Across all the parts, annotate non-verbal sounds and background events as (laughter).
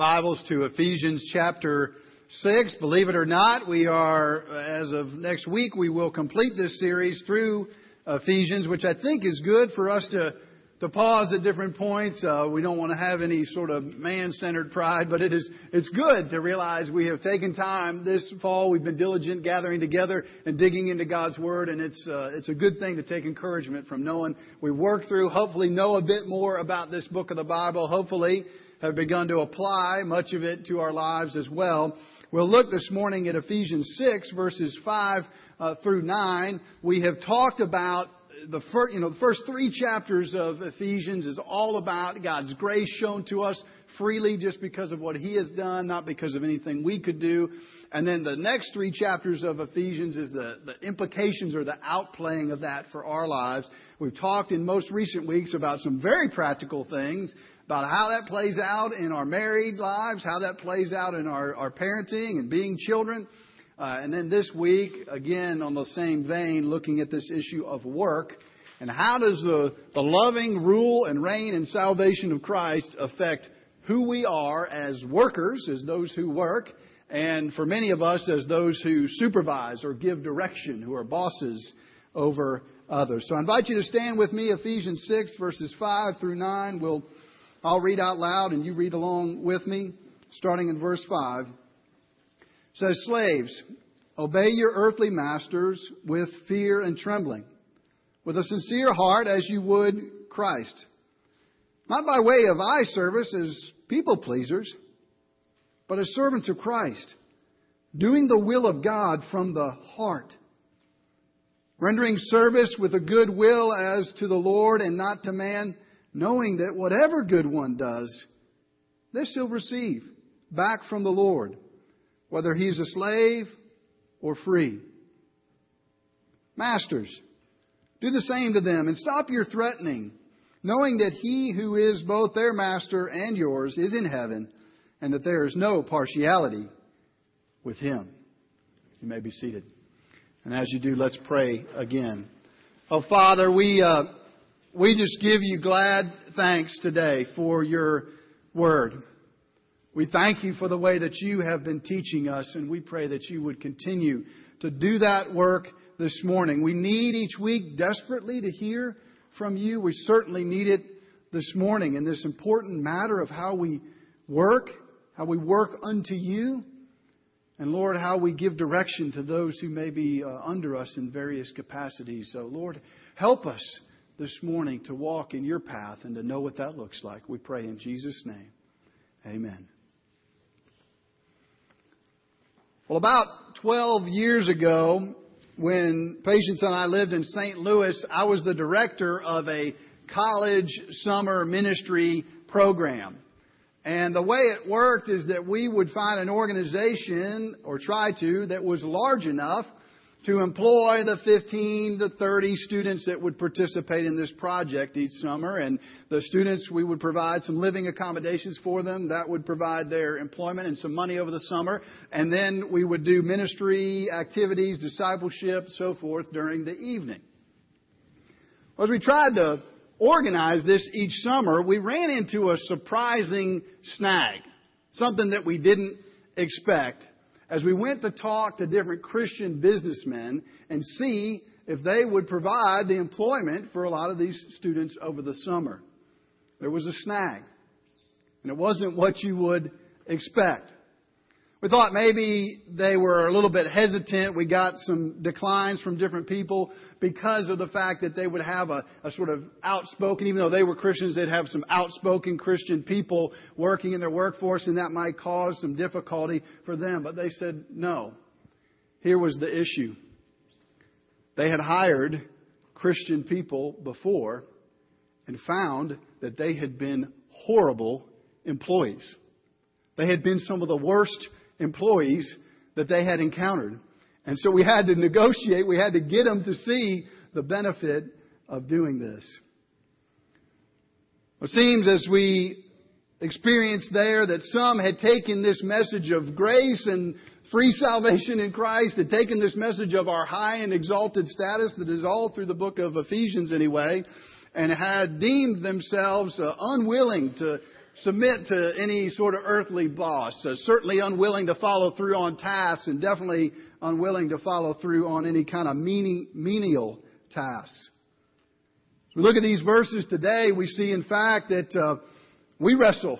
Bibles to Ephesians chapter 6. Believe it or not, we are, as of next week, we will complete this series through Ephesians, which I think is good for us to, to pause at different points. Uh, we don't want to have any sort of man-centered pride, but it is, it's good to realize we have taken time this fall. We've been diligent gathering together and digging into God's Word, and it's, uh, it's a good thing to take encouragement from knowing we work through, hopefully know a bit more about this book of the Bible, hopefully have begun to apply much of it to our lives as well. We'll look this morning at Ephesians 6 verses 5 uh, through 9. We have talked about the first, you know, the first three chapters of Ephesians is all about God's grace shown to us freely just because of what He has done, not because of anything we could do. And then the next three chapters of Ephesians is the, the implications or the outplaying of that for our lives. We've talked in most recent weeks about some very practical things about how that plays out in our married lives, how that plays out in our, our parenting and being children. Uh, and then this week, again, on the same vein, looking at this issue of work and how does the, the loving rule and reign and salvation of Christ affect who we are as workers, as those who work, and for many of us as those who supervise or give direction, who are bosses over others. So I invite you to stand with me, Ephesians 6, verses 5 through 9. We'll I'll read out loud and you read along with me, starting in verse 5. It says, Slaves, obey your earthly masters with fear and trembling, with a sincere heart as you would Christ. Not by way of eye service as people pleasers, but as servants of Christ, doing the will of God from the heart, rendering service with a good will as to the Lord and not to man knowing that whatever good one does, this he'll receive back from the Lord, whether he's a slave or free. Masters, do the same to them and stop your threatening, knowing that he who is both their master and yours is in heaven, and that there is no partiality with him. You may be seated. And as you do, let's pray again. Oh, Father, we. Uh, we just give you glad thanks today for your word. We thank you for the way that you have been teaching us, and we pray that you would continue to do that work this morning. We need each week desperately to hear from you. We certainly need it this morning in this important matter of how we work, how we work unto you, and Lord, how we give direction to those who may be uh, under us in various capacities. So, Lord, help us this morning to walk in your path and to know what that looks like. We pray in Jesus' name. Amen. Well, about 12 years ago, when Patience and I lived in St. Louis, I was the director of a college summer ministry program. And the way it worked is that we would find an organization, or try to, that was large enough to employ the 15 to 30 students that would participate in this project each summer. And the students, we would provide some living accommodations for them. That would provide their employment and some money over the summer. And then we would do ministry activities, discipleship, so forth during the evening. As we tried to organize this each summer, we ran into a surprising snag. Something that we didn't expect as we went to talk to different Christian businessmen and see if they would provide the employment for a lot of these students over the summer. There was a snag. And it wasn't what you would expect. We thought maybe they were a little bit hesitant. We got some declines from different people because of the fact that they would have a, a, sort of outspoken, even though they were Christians, they'd have some outspoken Christian people working in their workforce and that might cause some difficulty for them. But they said no. Here was the issue. They had hired Christian people before and found that they had been horrible employees. They had been some of the worst employees that they had encountered. And so we had to negotiate, we had to get them to see the benefit of doing this. It seems as we experienced there that some had taken this message of grace and free salvation in Christ, had taken this message of our high and exalted status that is all through the book of Ephesians anyway, and had deemed themselves uh, unwilling to submit to any sort of earthly boss. Uh, certainly unwilling to follow through on tasks and definitely unwilling to follow through on any kind of meaning, menial tasks. As we look at these verses today, we see in fact that uh, we wrestle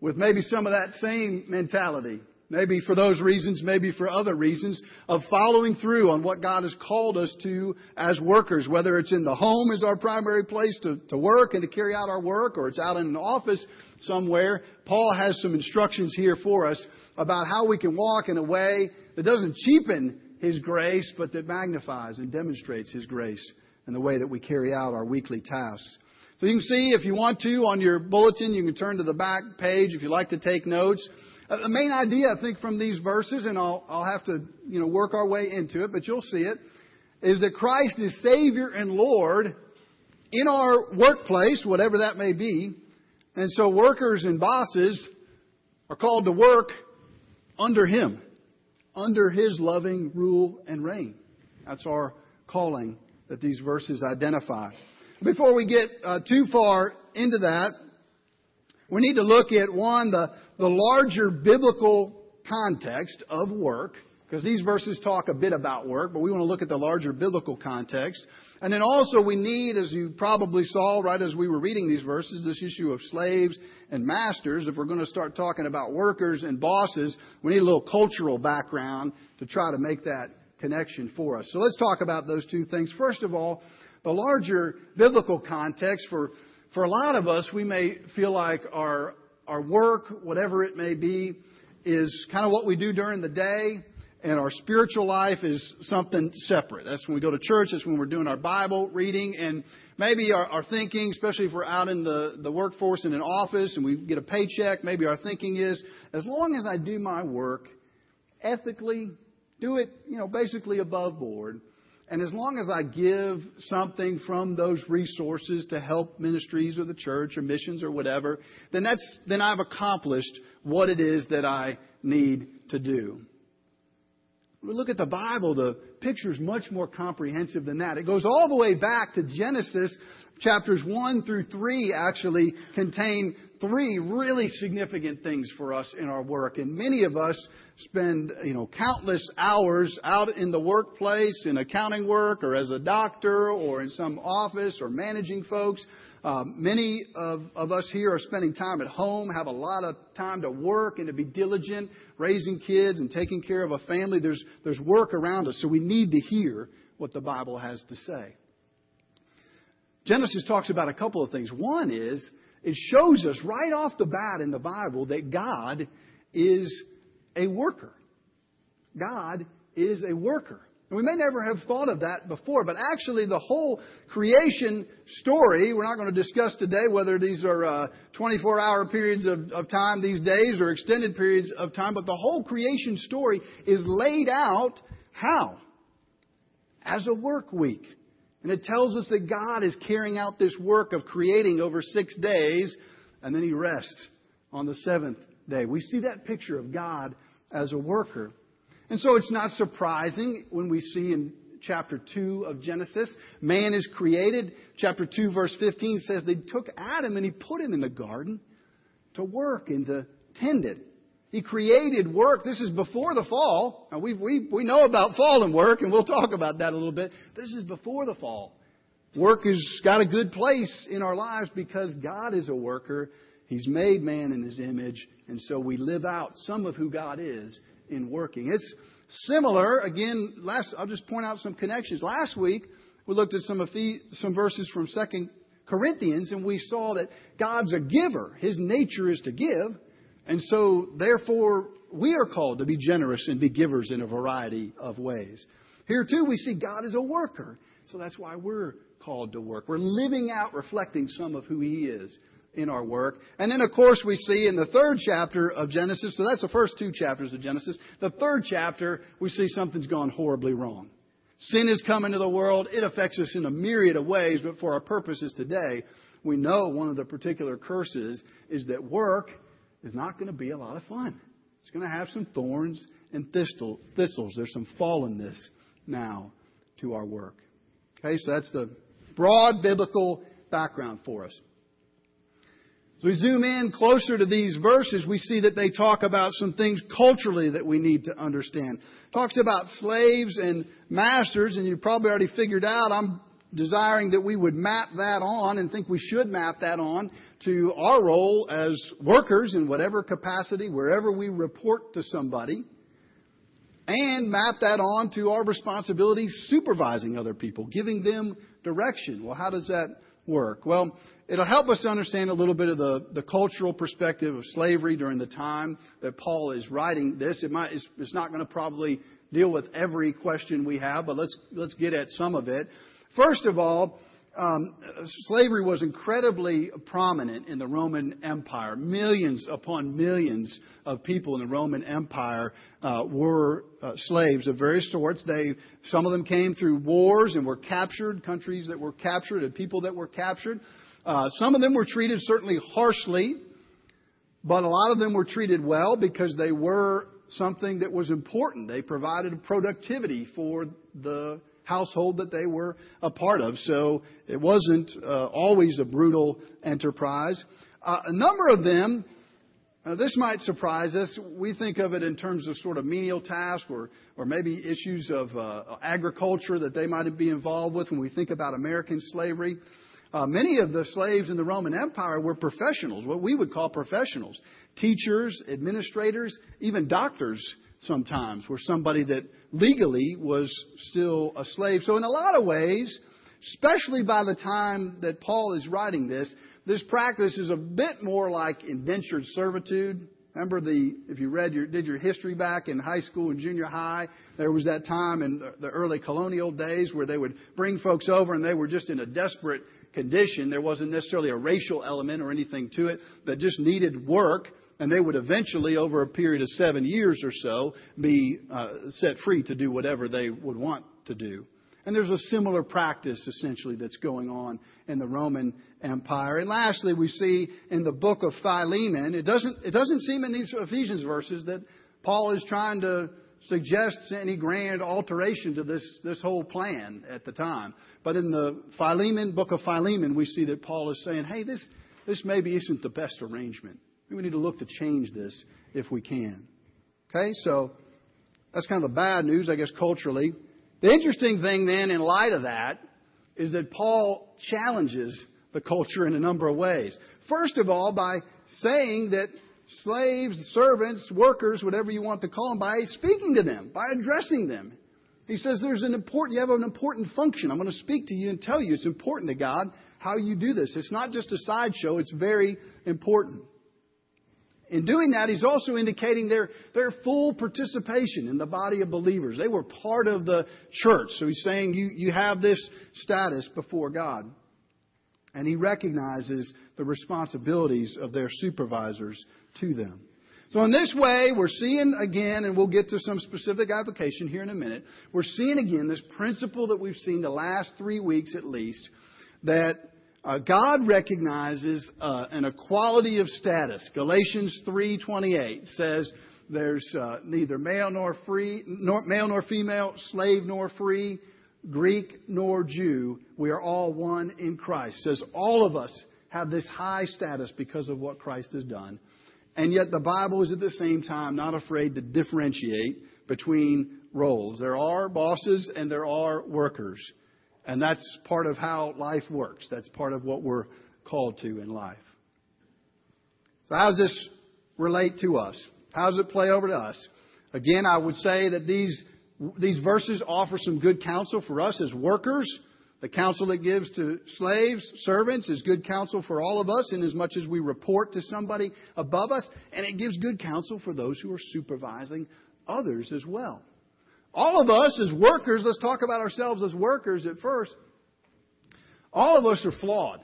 with maybe some of that same mentality. Maybe for those reasons, maybe for other reasons, of following through on what God has called us to as workers, whether it's in the home as our primary place to, to work and to carry out our work, or it's out in an office somewhere. Paul has some instructions here for us about how we can walk in a way that doesn't cheapen His grace, but that magnifies and demonstrates His grace in the way that we carry out our weekly tasks. So you can see, if you want to, on your bulletin, you can turn to the back page if you like to take notes. Uh, the main idea, I think, from these verses, and I'll, I'll have to, you know, work our way into it, but you'll see it, is that Christ is Savior and Lord in our workplace, whatever that may be. And so workers and bosses are called to work under Him, under His loving rule and reign. That's our calling that these verses identify. Before we get uh, too far into that, we need to look at one, the, the larger biblical context of work, because these verses talk a bit about work, but we want to look at the larger biblical context. And then also we need, as you probably saw right as we were reading these verses, this issue of slaves and masters. If we're going to start talking about workers and bosses, we need a little cultural background to try to make that connection for us. So let's talk about those two things. First of all, the larger biblical context for, for a lot of us, we may feel like our our work, whatever it may be, is kind of what we do during the day, and our spiritual life is something separate. That's when we go to church, that's when we're doing our Bible reading, and maybe our, our thinking, especially if we're out in the, the workforce in an office and we get a paycheck, maybe our thinking is, as long as I do my work ethically, do it, you know, basically above board, and as long as I give something from those resources to help ministries or the church or missions or whatever, then that's, then I've accomplished what it is that I need to do. We look at the Bible, the picture is much more comprehensive than that. It goes all the way back to Genesis chapters 1 through 3 actually contain three really significant things for us in our work. And many of us spend, you know, countless hours out in the workplace in accounting work or as a doctor or in some office or managing folks. Um, many of, of us here are spending time at home, have a lot of time to work and to be diligent, raising kids and taking care of a family. There's, there's work around us, so we need to hear what the Bible has to say. Genesis talks about a couple of things. One is it shows us right off the bat in the Bible that God is a worker. God is a worker. And we may never have thought of that before, but actually the whole creation story, we're not going to discuss today whether these are uh, 24 hour periods of, of time these days or extended periods of time, but the whole creation story is laid out how? As a work week. And it tells us that God is carrying out this work of creating over six days, and then He rests on the seventh day. We see that picture of God as a worker. And so it's not surprising when we see in chapter 2 of Genesis, man is created. Chapter 2, verse 15 says they took Adam and He put him in the garden to work and to tend it. He created work. This is before the fall. Now we, we, we know about fallen work, and we'll talk about that a little bit. This is before the fall. Work has got a good place in our lives because God is a worker. He's made man in his image, and so we live out some of who God is in working. It's similar, again, last, I'll just point out some connections. Last week, we looked at some, some verses from Second Corinthians, and we saw that God's a giver. His nature is to give. And so, therefore, we are called to be generous and be givers in a variety of ways. Here, too, we see God as a worker. So that's why we're called to work. We're living out, reflecting some of who He is in our work. And then, of course, we see in the third chapter of Genesis, so that's the first two chapters of Genesis. The third chapter, we see something's gone horribly wrong. Sin has come into the world. It affects us in a myriad of ways, but for our purposes today, we know one of the particular curses is that work is not going to be a lot of fun. It's going to have some thorns and thistle, thistles. There's some fallenness now to our work. Okay, so that's the broad biblical background for us. As we zoom in closer to these verses, we see that they talk about some things culturally that we need to understand. Talks about slaves and masters, and you probably already figured out I'm desiring that we would map that on and think we should map that on to our role as workers in whatever capacity, wherever we report to somebody, and map that on to our responsibility supervising other people, giving them direction. Well, how does that work? Well, it'll help us to understand a little bit of the, the cultural perspective of slavery during the time that Paul is writing this. It might, it's, it's not going to probably deal with every question we have, but let's, let's get at some of it. First of all, um, slavery was incredibly prominent in the Roman Empire. Millions upon millions of people in the Roman Empire uh, were uh, slaves of various sorts. They, some of them came through wars and were captured, countries that were captured and people that were captured. Uh, some of them were treated certainly harshly, but a lot of them were treated well because they were something that was important. They provided productivity for the household that they were a part of. So it wasn't uh, always a brutal enterprise. Uh, a number of them, uh, this might surprise us. We think of it in terms of sort of menial tasks or, or maybe issues of uh, agriculture that they might be involved with when we think about American slavery. Uh, many of the slaves in the Roman Empire were professionals, what we would call professionals. Teachers, administrators, even doctors sometimes were somebody that legally was still a slave. So, in a lot of ways, especially by the time that Paul is writing this, this practice is a bit more like indentured servitude. Remember the if you read your did your history back in high school and junior high, there was that time in the early colonial days where they would bring folks over and they were just in a desperate condition. There wasn't necessarily a racial element or anything to it, but just needed work. And they would eventually, over a period of seven years or so, be uh, set free to do whatever they would want to do. And there's a similar practice, essentially, that's going on in the Roman Empire. And lastly, we see in the book of Philemon, it doesn't, it doesn't seem in these Ephesians verses that Paul is trying to suggest any grand alteration to this, this whole plan at the time. But in the Philemon, book of Philemon, we see that Paul is saying, hey, this, this maybe isn't the best arrangement. We need to look to change this if we can. Okay, so that's kind of the bad news, I guess, culturally. The interesting thing then, in light of that, is that Paul challenges the culture in a number of ways. First of all, by saying that slaves, servants, workers, whatever you want to call them, by speaking to them, by addressing them. He says there's an important, you have an important function. I'm going to speak to you and tell you it's important to God how you do this. It's not just a sideshow, it's very important. In doing that, he's also indicating their, their full participation in the body of believers. They were part of the church. So he's saying you, you have this status before God. And he recognizes the responsibilities of their supervisors to them. So in this way, we're seeing again, and we'll get to some specific application here in a minute, we're seeing again this principle that we've seen the last three weeks at least, that uh, God recognizes uh, an equality of status. Galatians 3.28 says there's uh, neither male nor free, nor, male nor female, slave nor free, Greek nor Jew. We are all one in Christ. Says all of us have this high status because of what Christ has done. And yet the Bible is at the same time not afraid to differentiate between roles. There are bosses and there are workers. And that's part of how life works. That's part of what we're called to in life. So how does this relate to us? How does it play over to us? Again, I would say that these, these verses offer some good counsel for us as workers the counsel it gives to slaves, servants, is good counsel for all of us in as much as we report to somebody above us, and it gives good counsel for those who are supervising others as well. All of us as workers, let's talk about ourselves as workers at first. All of us are flawed.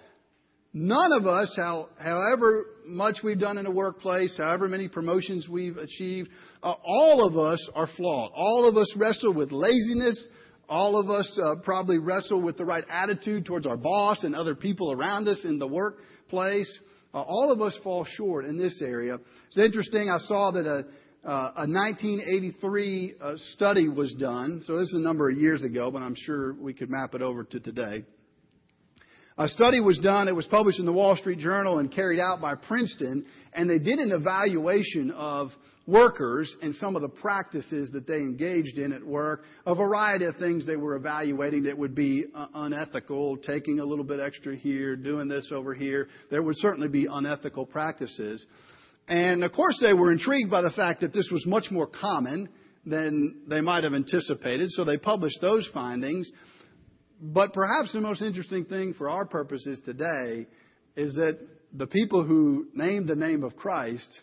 None of us, however much we've done in the workplace, however many promotions we've achieved, uh, all of us are flawed. All of us wrestle with laziness, all of us uh, probably wrestle with the right attitude towards our boss and other people around us in the workplace. Uh, all of us fall short in this area. It's interesting. I saw that a, uh, a 1983 uh, study was done. So this is a number of years ago, but I'm sure we could map it over to today. A study was done, it was published in the Wall Street Journal and carried out by Princeton, and they did an evaluation of workers and some of the practices that they engaged in at work, a variety of things they were evaluating that would be uh, unethical, taking a little bit extra here, doing this over here. There would certainly be unethical practices. And of course they were intrigued by the fact that this was much more common than they might have anticipated, so they published those findings. But perhaps the most interesting thing for our purposes today is that the people who named the name of Christ,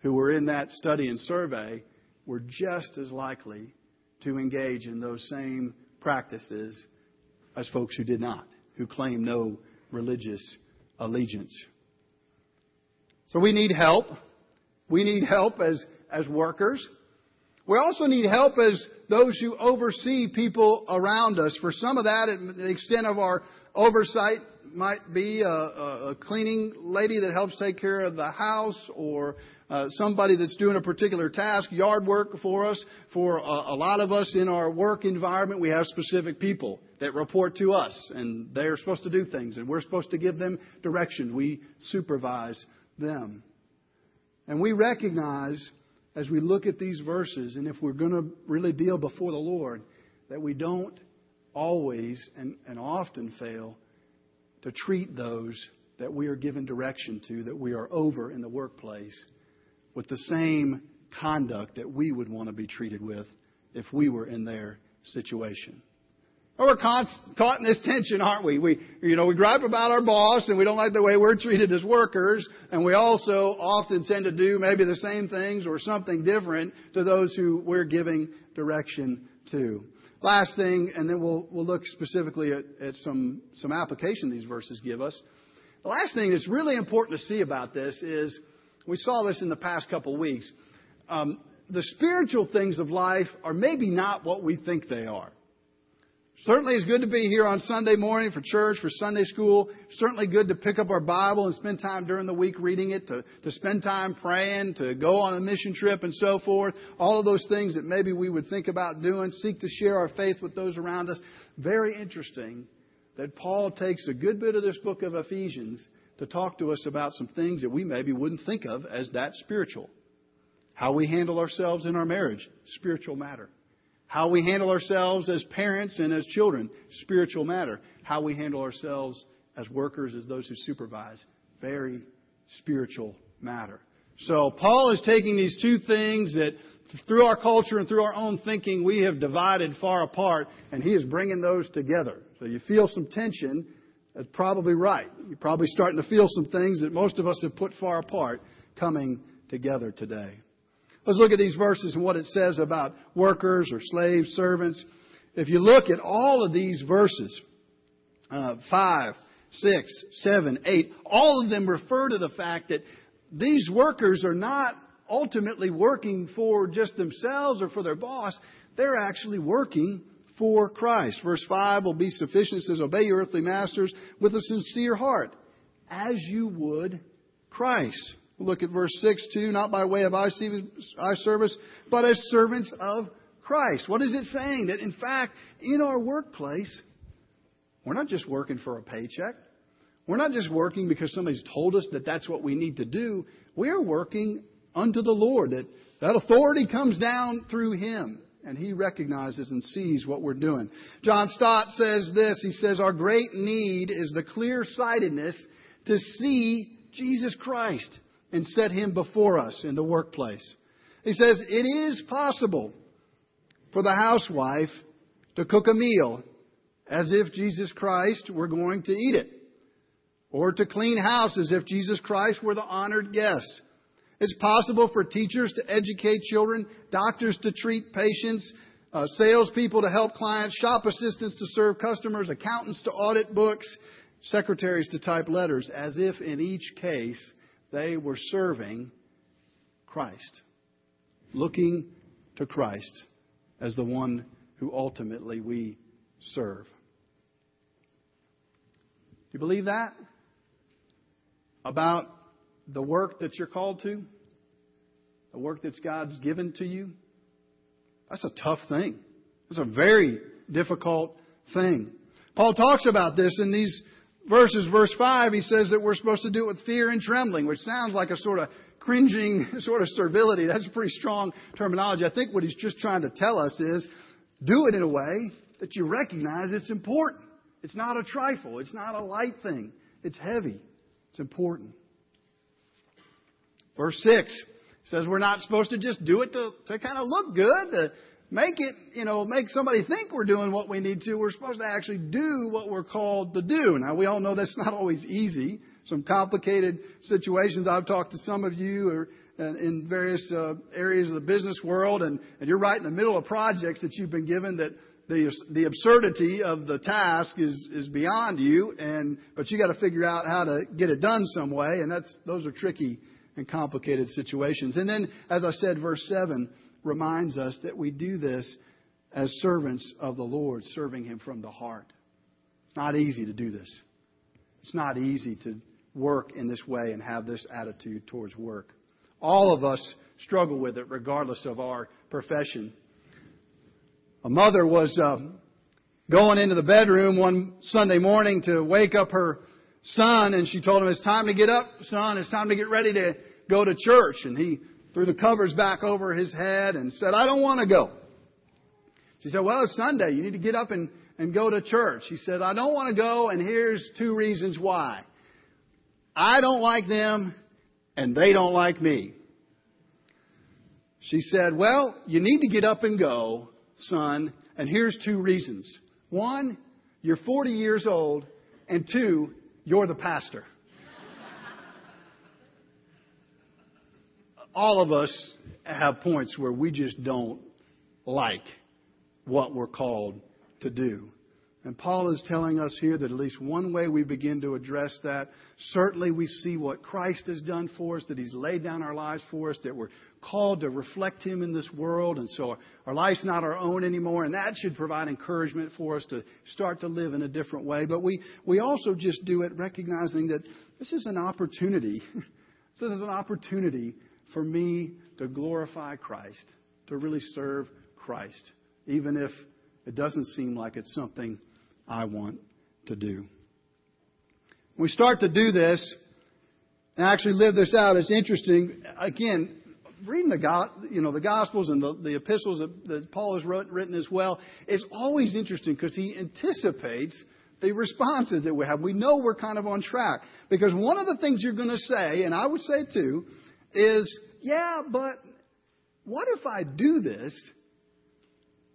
who were in that study and survey, were just as likely to engage in those same practices as folks who did not, who claimed no religious allegiance. So we need help. We need help as, as workers. We also need help as those who oversee people around us. For some of that, the extent of our oversight might be a, a, cleaning lady that helps take care of the house or uh, somebody that's doing a particular task, yard work for us. For a, a lot of us in our work environment, we have specific people that report to us and they're supposed to do things and we're supposed to give them direction. We supervise them. And we recognize as we look at these verses, and if we're going to really deal before the Lord, that we don't always and, and often fail to treat those that we are given direction to, that we are over in the workplace, with the same conduct that we would want to be treated with if we were in their situation. We're caught, caught in this tension, aren't we? We, you know, we gripe about our boss and we don't like the way we're treated as workers, and we also often tend to do maybe the same things or something different to those who we're giving direction to. Last thing, and then we'll, we'll look specifically at, at some, some application these verses give us. The last thing that's really important to see about this is, we saw this in the past couple weeks. Um, the spiritual things of life are maybe not what we think they are. Certainly it's good to be here on Sunday morning for church, for Sunday school. Certainly good to pick up our Bible and spend time during the week reading it, to, to spend time praying, to go on a mission trip and so forth. All of those things that maybe we would think about doing, seek to share our faith with those around us. Very interesting that Paul takes a good bit of this book of Ephesians to talk to us about some things that we maybe wouldn't think of as that spiritual. How we handle ourselves in our marriage, spiritual matter. How we handle ourselves as parents and as children, spiritual matter. How we handle ourselves as workers, as those who supervise, very spiritual matter. So Paul is taking these two things that through our culture and through our own thinking we have divided far apart, and he is bringing those together. So you feel some tension. That's probably right. You're probably starting to feel some things that most of us have put far apart coming together today. Let's look at these verses and what it says about workers or slaves, servants. If you look at all of these verses, uh, 5, 6, 7, 8, all of them refer to the fact that these workers are not ultimately working for just themselves or for their boss. They're actually working for Christ. Verse 5 will be sufficient. It says, Obey your earthly masters with a sincere heart, as you would Christ. Look at verse 6 too, not by way of eye service, but as servants of Christ. What is it saying? That in fact, in our workplace, we're not just working for a paycheck. We're not just working because somebody's told us that that's what we need to do. We are working unto the Lord. That, that authority comes down through Him. And He recognizes and sees what we're doing. John Stott says this. He says, Our great need is the clear sightedness to see Jesus Christ and set him before us in the workplace. He says, it is possible for the housewife to cook a meal as if Jesus Christ were going to eat it. Or to clean house as if Jesus Christ were the honored guest. It's possible for teachers to educate children, doctors to treat patients, uh, salespeople to help clients, shop assistants to serve customers, accountants to audit books, secretaries to type letters, as if in each case they were serving Christ, looking to Christ as the one who ultimately we serve. Do you believe that? About the work that you're called to? The work that God's given to you? That's a tough thing. It's a very difficult thing. Paul talks about this in these verses, verse 5, he says that we're supposed to do it with fear and trembling, which sounds like a sort of cringing (laughs) sort of servility. That's a pretty strong terminology. I think what he's just trying to tell us is do it in a way that you recognize it's important. It's not a trifle. It's not a light thing. It's heavy. It's important. Verse 6 says we're not supposed to just do it to, to kind of look good, to make it, you know, make somebody think we're doing what we need to. We're supposed to actually do what we're called to do. Now, we all know that's (laughs) not always easy. Some complicated situations. I've talked to some of you or in various uh, areas of the business world, and, and you're right in the middle of projects that you've been given that the the absurdity of the task is is beyond you, and but you got to figure out how to get it done some way, and that's those are tricky and complicated situations. And then, as I said, verse seven reminds us that we do this as servants of the Lord, serving Him from the heart. It's not easy to do this. It's not easy to work in this way and have this attitude towards work. All of us struggle with it, regardless of our profession. A mother was uh, going into the bedroom one Sunday morning to wake up her son, and she told him, It's time to get up, son. It's time to get ready to go to church. And he threw the covers back over his head and said, I don't want to go. She said, Well, it's Sunday. You need to get up and, and go to church. He said, I don't want to go, and here's two reasons why. I don't like them, and they don't like me. She said, Well, you need to get up and go son, and here's two reasons. One, you're 40 years old, and two, you're the pastor. All of us have points where we just don't like what we're called to do. And Paul is telling us here that at least one way we begin to address that, certainly we see what Christ has done for us, that He's laid down our lives for us, that we're called to reflect Him in this world, and so our life's not our own anymore, and that should provide encouragement for us to start to live in a different way. But we, we also just do it recognizing that this is an opportunity. (laughs) this is an opportunity for me to glorify Christ, to really serve Christ, even if it doesn't seem like it's something I want to do. When we start to do this and actually live this out, it's interesting. Again, reading the you know the Gospels and the, the epistles that, that Paul has wrote, written as well is always interesting because he anticipates the responses that we have. We know we're kind of on track because one of the things you're going to say, and I would say too, is yeah, but what if I do this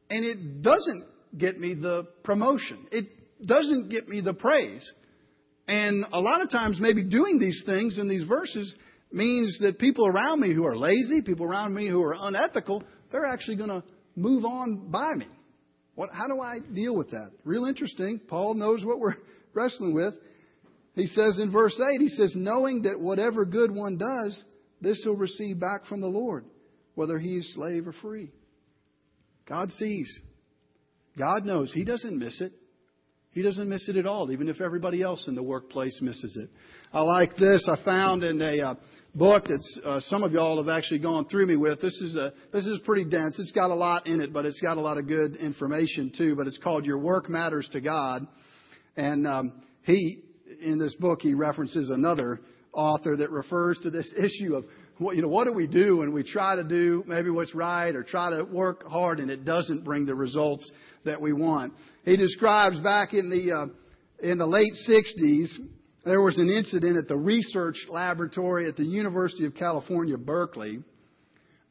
and it doesn't get me the promotion. It doesn't get me the praise. And a lot of times, maybe doing these things in these verses means that people around me who are lazy, people around me who are unethical, they're actually going to move on by me. What, how do I deal with that? Real interesting. Paul knows what we're (laughs) wrestling with. He says in verse 8, he says, knowing that whatever good one does, this he'll receive back from the Lord, whether he is slave or free. God sees. God knows. He doesn't miss it. He doesn't miss it at all, even if everybody else in the workplace misses it. I like this. I found in a uh, book that uh, some of y'all have actually gone through me with. This is a this is pretty dense. It's got a lot in it, but it's got a lot of good information too. But it's called "Your Work Matters to God," and um, he in this book he references another author that refers to this issue of what, you know, what do we do when we try to do maybe what's right or try to work hard and it doesn't bring the results that we want? He describes back in the uh, in the late 60s, there was an incident at the research laboratory at the University of California, Berkeley.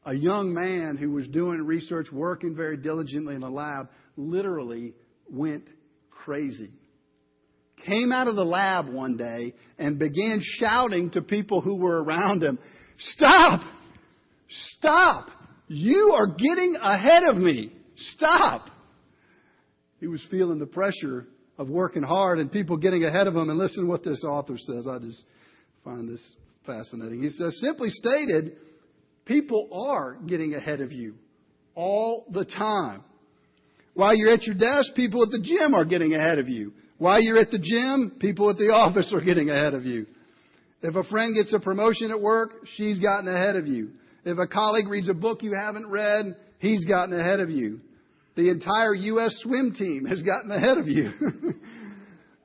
A young man who was doing research, working very diligently in the lab, literally went crazy came out of the lab one day and began shouting to people who were around him, Stop! Stop! You are getting ahead of me. Stop! He was feeling the pressure of working hard and people getting ahead of him. And listen to what this author says. I just find this fascinating. He says, simply stated, people are getting ahead of you all the time. While you're at your desk, people at the gym are getting ahead of you. While you're at the gym, people at the (laughs) office are getting ahead of you. If a friend gets a promotion at work, she's gotten ahead of you. If a colleague reads a book you haven't read, he's gotten ahead of you. The entire U.S. swim team has gotten ahead of you. (laughs)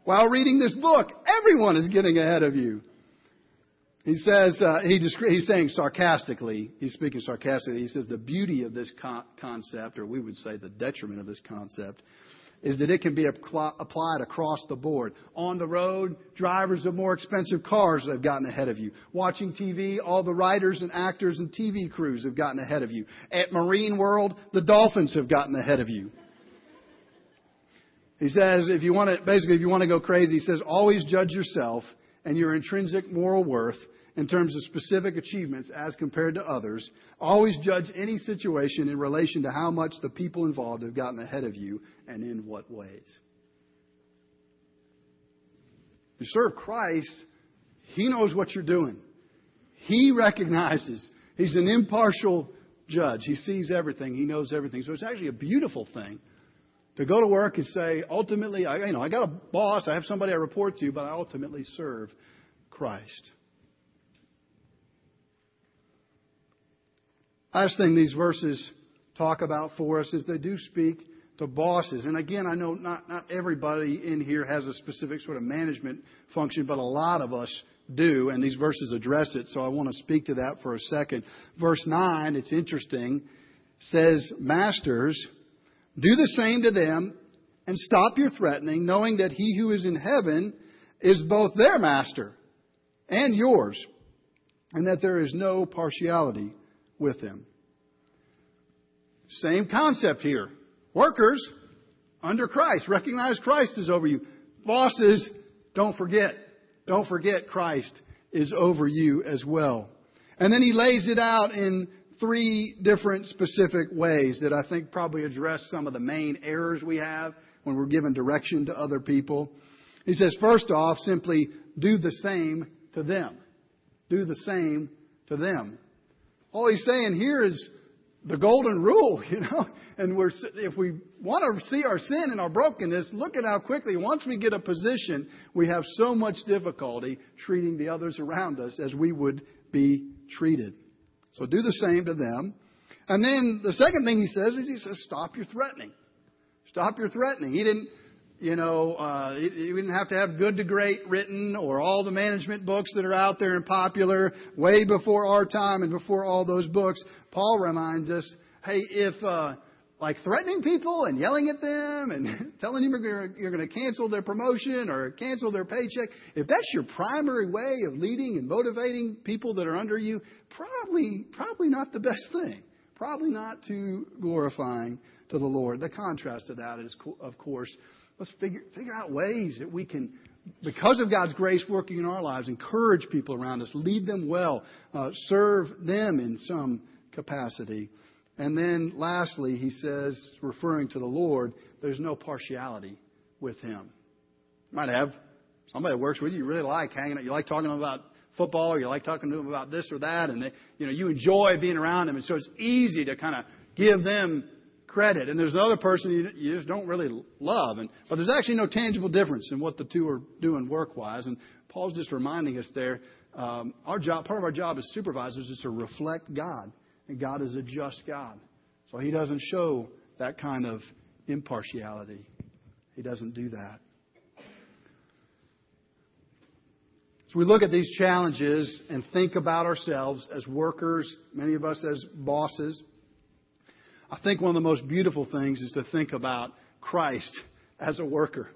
while reading this book. Everyone is getting ahead of you. He says, uh, he he's saying sarcastically, he's speaking sarcastically, he says the beauty of this con- concept, or we would say the detriment of this concept, is that it can be applied across the board. On the road, drivers of more expensive cars have gotten ahead of you. Watching TV, all the writers and actors and TV crews have gotten ahead of you. At Marine World, the dolphins have gotten ahead of you. He says, if you want to, basically, if you want to go crazy, he says, always judge yourself and your intrinsic moral worth in terms of specific achievements as compared to others. Always judge any situation in relation to how much the people involved have gotten ahead of you and in what ways. You serve Christ, He knows what you're doing. He recognizes He's an impartial judge. He sees everything. He knows everything. So it's actually a beautiful thing to go to work and say, ultimately, I, you know, I got a boss, I have somebody I report to, but I ultimately serve Christ. Last thing these verses talk about for us is they do speak to bosses. And again, I know not, not everybody in here has a specific sort of management function, but a lot of us do, and these verses address it, so I want to speak to that for a second. Verse 9, it's interesting, says, Masters, do the same to them and stop your threatening, knowing that he who is in heaven is both their master and yours, and that there is no partiality with him. Same concept here. Workers under Christ. Recognize Christ is over you. Bosses, don't forget. Don't forget Christ is over you as well. And then he lays it out in three different specific ways that I think probably address some of the main errors we have when we're giving direction to other people. He says, first off, simply do the same to them. Do the same to them. All he's saying here is the golden rule, (laughs) you know. And we're, if we want to see our sin and our brokenness, look at how quickly, once we get a position, we have so much difficulty treating the others around us as we would be treated. So do the same to them. And then the second thing he says is he says, stop your threatening. Stop your threatening. He didn't, you know, uh, he, he didn't have to have good to great written or all the management books that are out there and popular way before our time and before all those books. Paul reminds us, hey, if, uh, like threatening people and yelling at them and (laughs) telling them you're going to cancel their promotion or cancel their paycheck, if that's your primary way of leading and motivating people that are under you, probably, probably not the best thing. Probably not too glorifying to the Lord. The contrast to that is, of course, let's figure, figure out ways that we can, because of God's grace working in our lives, encourage people around us, lead them well, uh, serve them in some capacity. And then lastly, he says, referring to the Lord, there's no partiality with him. You might have somebody that works with you you really like hanging out, you like talking about football, you like talking to them about this or that, and they, you know you enjoy being around them, and so it's easy to kind of give them credit. And there's another person you, you just don't really love, and but there's actually no tangible difference in what the two are doing work-wise. And Paul's just reminding us there. Um, our job, part of our job as supervisors, is to reflect God and God is a just God. So He doesn't show that kind of impartiality. He doesn't do that. So we look at these challenges and think about ourselves as workers, many of us as bosses. I think one of the most beautiful things is to think about Christ as a worker.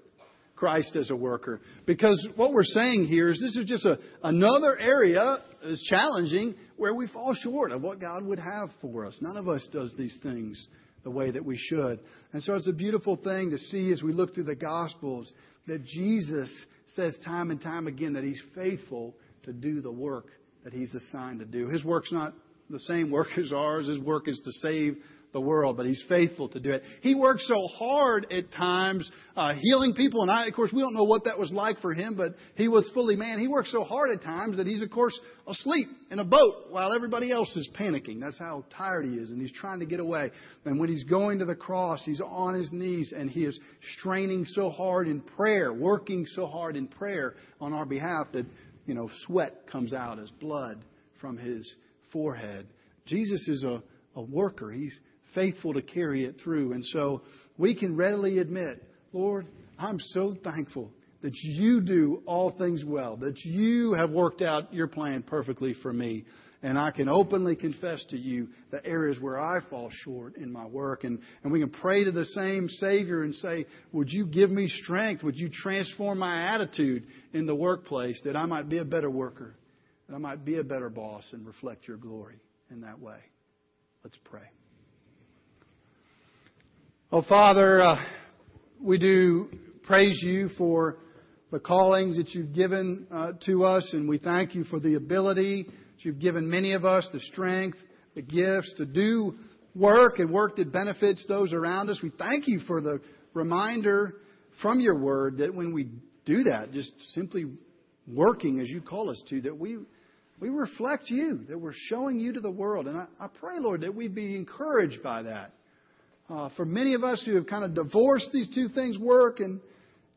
Christ as a worker. Because what we're saying here is this is just a, another area that's challenging where we fall short of what God would have for us. None of us does these things the way that we should. And so it's a beautiful thing to see as we look through the Gospels that Jesus says time and time again that He's faithful to do the work that He's assigned to do. His work's not the same work (laughs) as ours. His work is to save the world, but he's faithful to do it. He works so hard at times, uh, healing people, and I, of course, we don't know what that was like for him, but he was fully man. He works so hard at times that he's, of course, asleep in a boat while everybody else is panicking. That's how tired he is, and he's trying to get away. And when he's going to the cross, he's on his knees, and he is straining so hard in prayer, working so hard in prayer on our behalf that, you know, sweat comes out as blood from his forehead. Jesus is a, a worker. He's faithful to carry it through. And so we can readily admit, Lord, I'm so thankful that you do all things well, that you have worked out your plan perfectly for me. And I can openly confess to you the areas where I fall short in my work. And, and we can pray to the same Savior and say, Would you give me strength? Would you transform my attitude in the workplace that I might be a better worker, that I might be a better boss and reflect your glory in that way? Let's pray. Oh, Father, uh, we do praise you for the callings that you've given uh, to us, and we thank you for the ability that You've given many of us the strength, the gifts to do work and work that benefits those around us. We thank you for the reminder from your word that when we do that, just simply working as you call us to, that we we reflect you, that we're showing you to the world. And I, I pray, Lord, that we be encouraged by that. Uh, for many of us who have kind of divorced these two things, work and,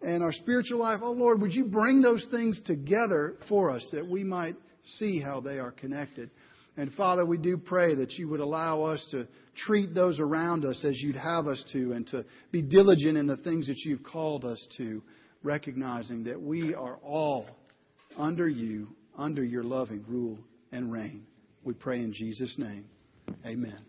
and our spiritual life, oh Lord, would you bring those things together for us that we might see how they are connected. And Father, we do pray that you would allow us to treat those around us as you'd have us to and to be diligent in the things that you've called us to, recognizing that we are all under you, under your loving rule and reign. We pray in Jesus' name. Amen.